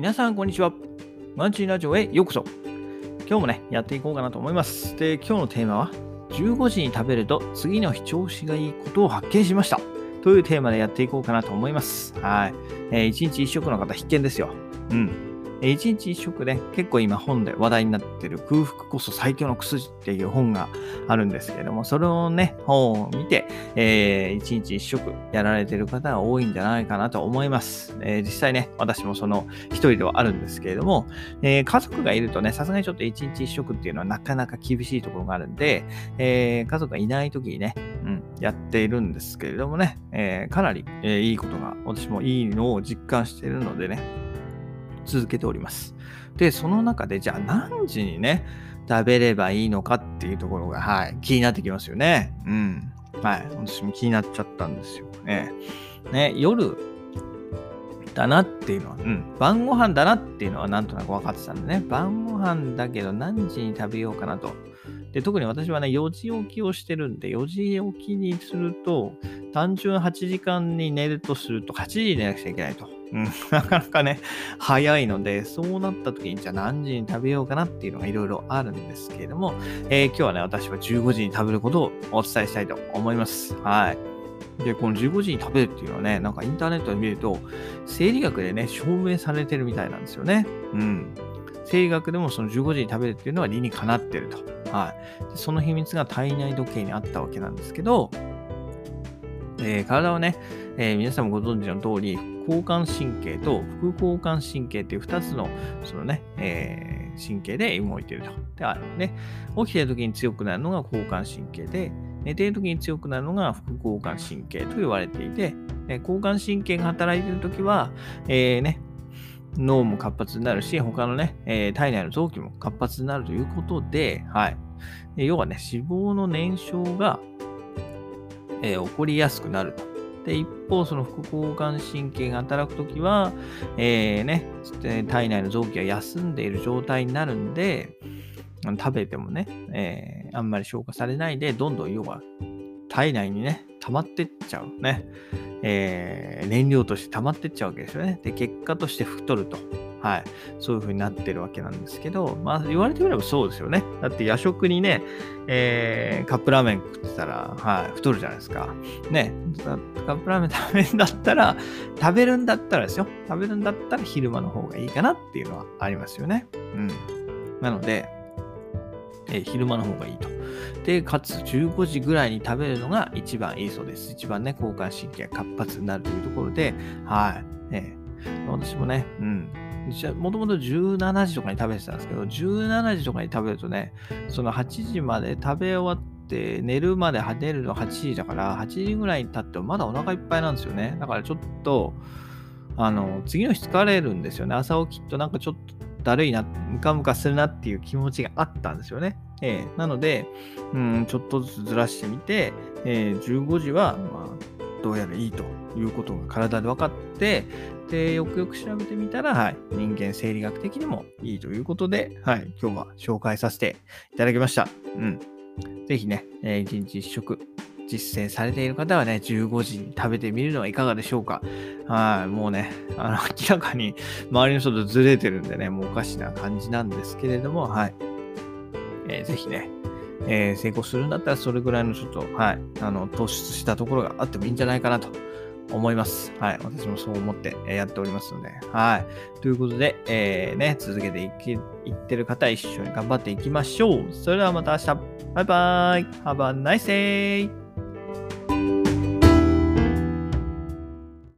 皆さん、こんにちは。マンチーラジオへようこそ。今日もね、やっていこうかなと思います。で、今日のテーマは、15時に食べると次の日調子がいいことを発見しました。というテーマでやっていこうかなと思います。はい。えー、1日1食の方必見ですよ。うん。1日1食で、結構今本で話題になってる空腹こそ最強の薬っていう本があるんですけれども、それをね、本を見て、えー、1日1食やられてる方が多いんじゃないかなと思います。えー、実際ね、私もその一人ではあるんですけれども、えー、家族がいるとね、さすがにちょっと1日1食っていうのはなかなか厳しいところがあるんで、えー、家族がいない時にね、うん、やっているんですけれどもね、え、かなり、え、いいことが、私もいいのを実感しているのでね、続けております。で、その中で、じゃあ何時にね、食べればいいのかっていうところが、はい、気になってきますよね。うん。はい。私も気になっちゃったんですよ。ね。ね、夜だなっていうのは、うん。晩ご飯だなっていうのはなんとなく分かってたんでね。晩ご飯だけど何時に食べようかなと。で、特に私はね、4時起きをしてるんで、4時起きにすると、単純8時間に寝るとすると、8時に寝なくちゃいけないと。なかなかね、早いので、そうなった時に、じゃあ何時に食べようかなっていうのがいろいろあるんですけれども、えー、今日はね、私は15時に食べることをお伝えしたいと思います。はい。で、この15時に食べるっていうのはね、なんかインターネットで見ると、生理学でね、証明されてるみたいなんですよね。うん。生理学でもその15時に食べるっていうのは理にかなってると。はい。その秘密が体内時計にあったわけなんですけど、えー、体はね、えー、皆さんもご存知の通り、交感神経と副交感神経っていう2つの、そのね、えー、神経で動いていると。で、あるね。起きてる時に強くなるのが交感神経で、寝てる時に強くなるのが副交感神経と言われていて、え交感神経が働いている時は、え、ね、脳も活発になるし、他のね、え、体内の臓器も活発になるということで、はい。要はね、脂肪の燃焼が、えー、起こりやすくなると。で、一方、その副交感神経が働くときは、えー、ね、体内の臓器が休んでいる状態になるんで、食べてもね、えー、あんまり消化されないで、どんどん要は体内にね、溜まってっちゃうね。えー、燃料として溜まってっちゃうわけですよね。で、結果として太ると。はい。そういう風になってるわけなんですけど、まあ言われてみればそうですよね。だって夜食にね、えー、カップラーメン食ってたら、はい、太るじゃないですか。ね、カップラーメン食べるんだったら、食べるんだったらですよ。食べるんだったら昼間の方がいいかなっていうのはありますよね。うん。なので、え、昼間の方がいいと。で、かつ15時ぐらいに食べるのが一番いいそうです。一番ね、交感神経が活発になるというところで、はい。えー、私もね、うん。もともと17時とかに食べてたんですけど、17時とかに食べるとね、その8時まで食べ終わって、寝るまで寝るの8時だから、8時ぐらいに経ってもまだお腹いっぱいなんですよね。だからちょっと、あの、次の日疲れるんですよね。朝起きとなんかちょっとだるいな、ムカムカするなっていう気持ちがあったんですよね。えー、なので、うん、ちょっとずつずらしてみて、えー、15時は、まあ、どうやらいいということが体で分かって、で、よくよく調べてみたら、はい、人間生理学的にもいいということで、はい、今日は紹介させていただきました。うん。ぜひね、えー、1日1食実践されている方はね、15時に食べてみるのはいかがでしょうか。はい、もうね、あの、明らかに周りの人とずれてるんでね、もうおかしな感じなんですけれども、はい。えー、ぜひね、えー、成功するんだったらそれぐらいのちょっと、はい、あの、突出したところがあってもいいんじゃないかなと思います。はい。私もそう思ってやっておりますので。はい。ということで、えー、ね、続けていき、いってる方、一緒に頑張っていきましょう。それではまた明日。バイバーイ。Have a nice day!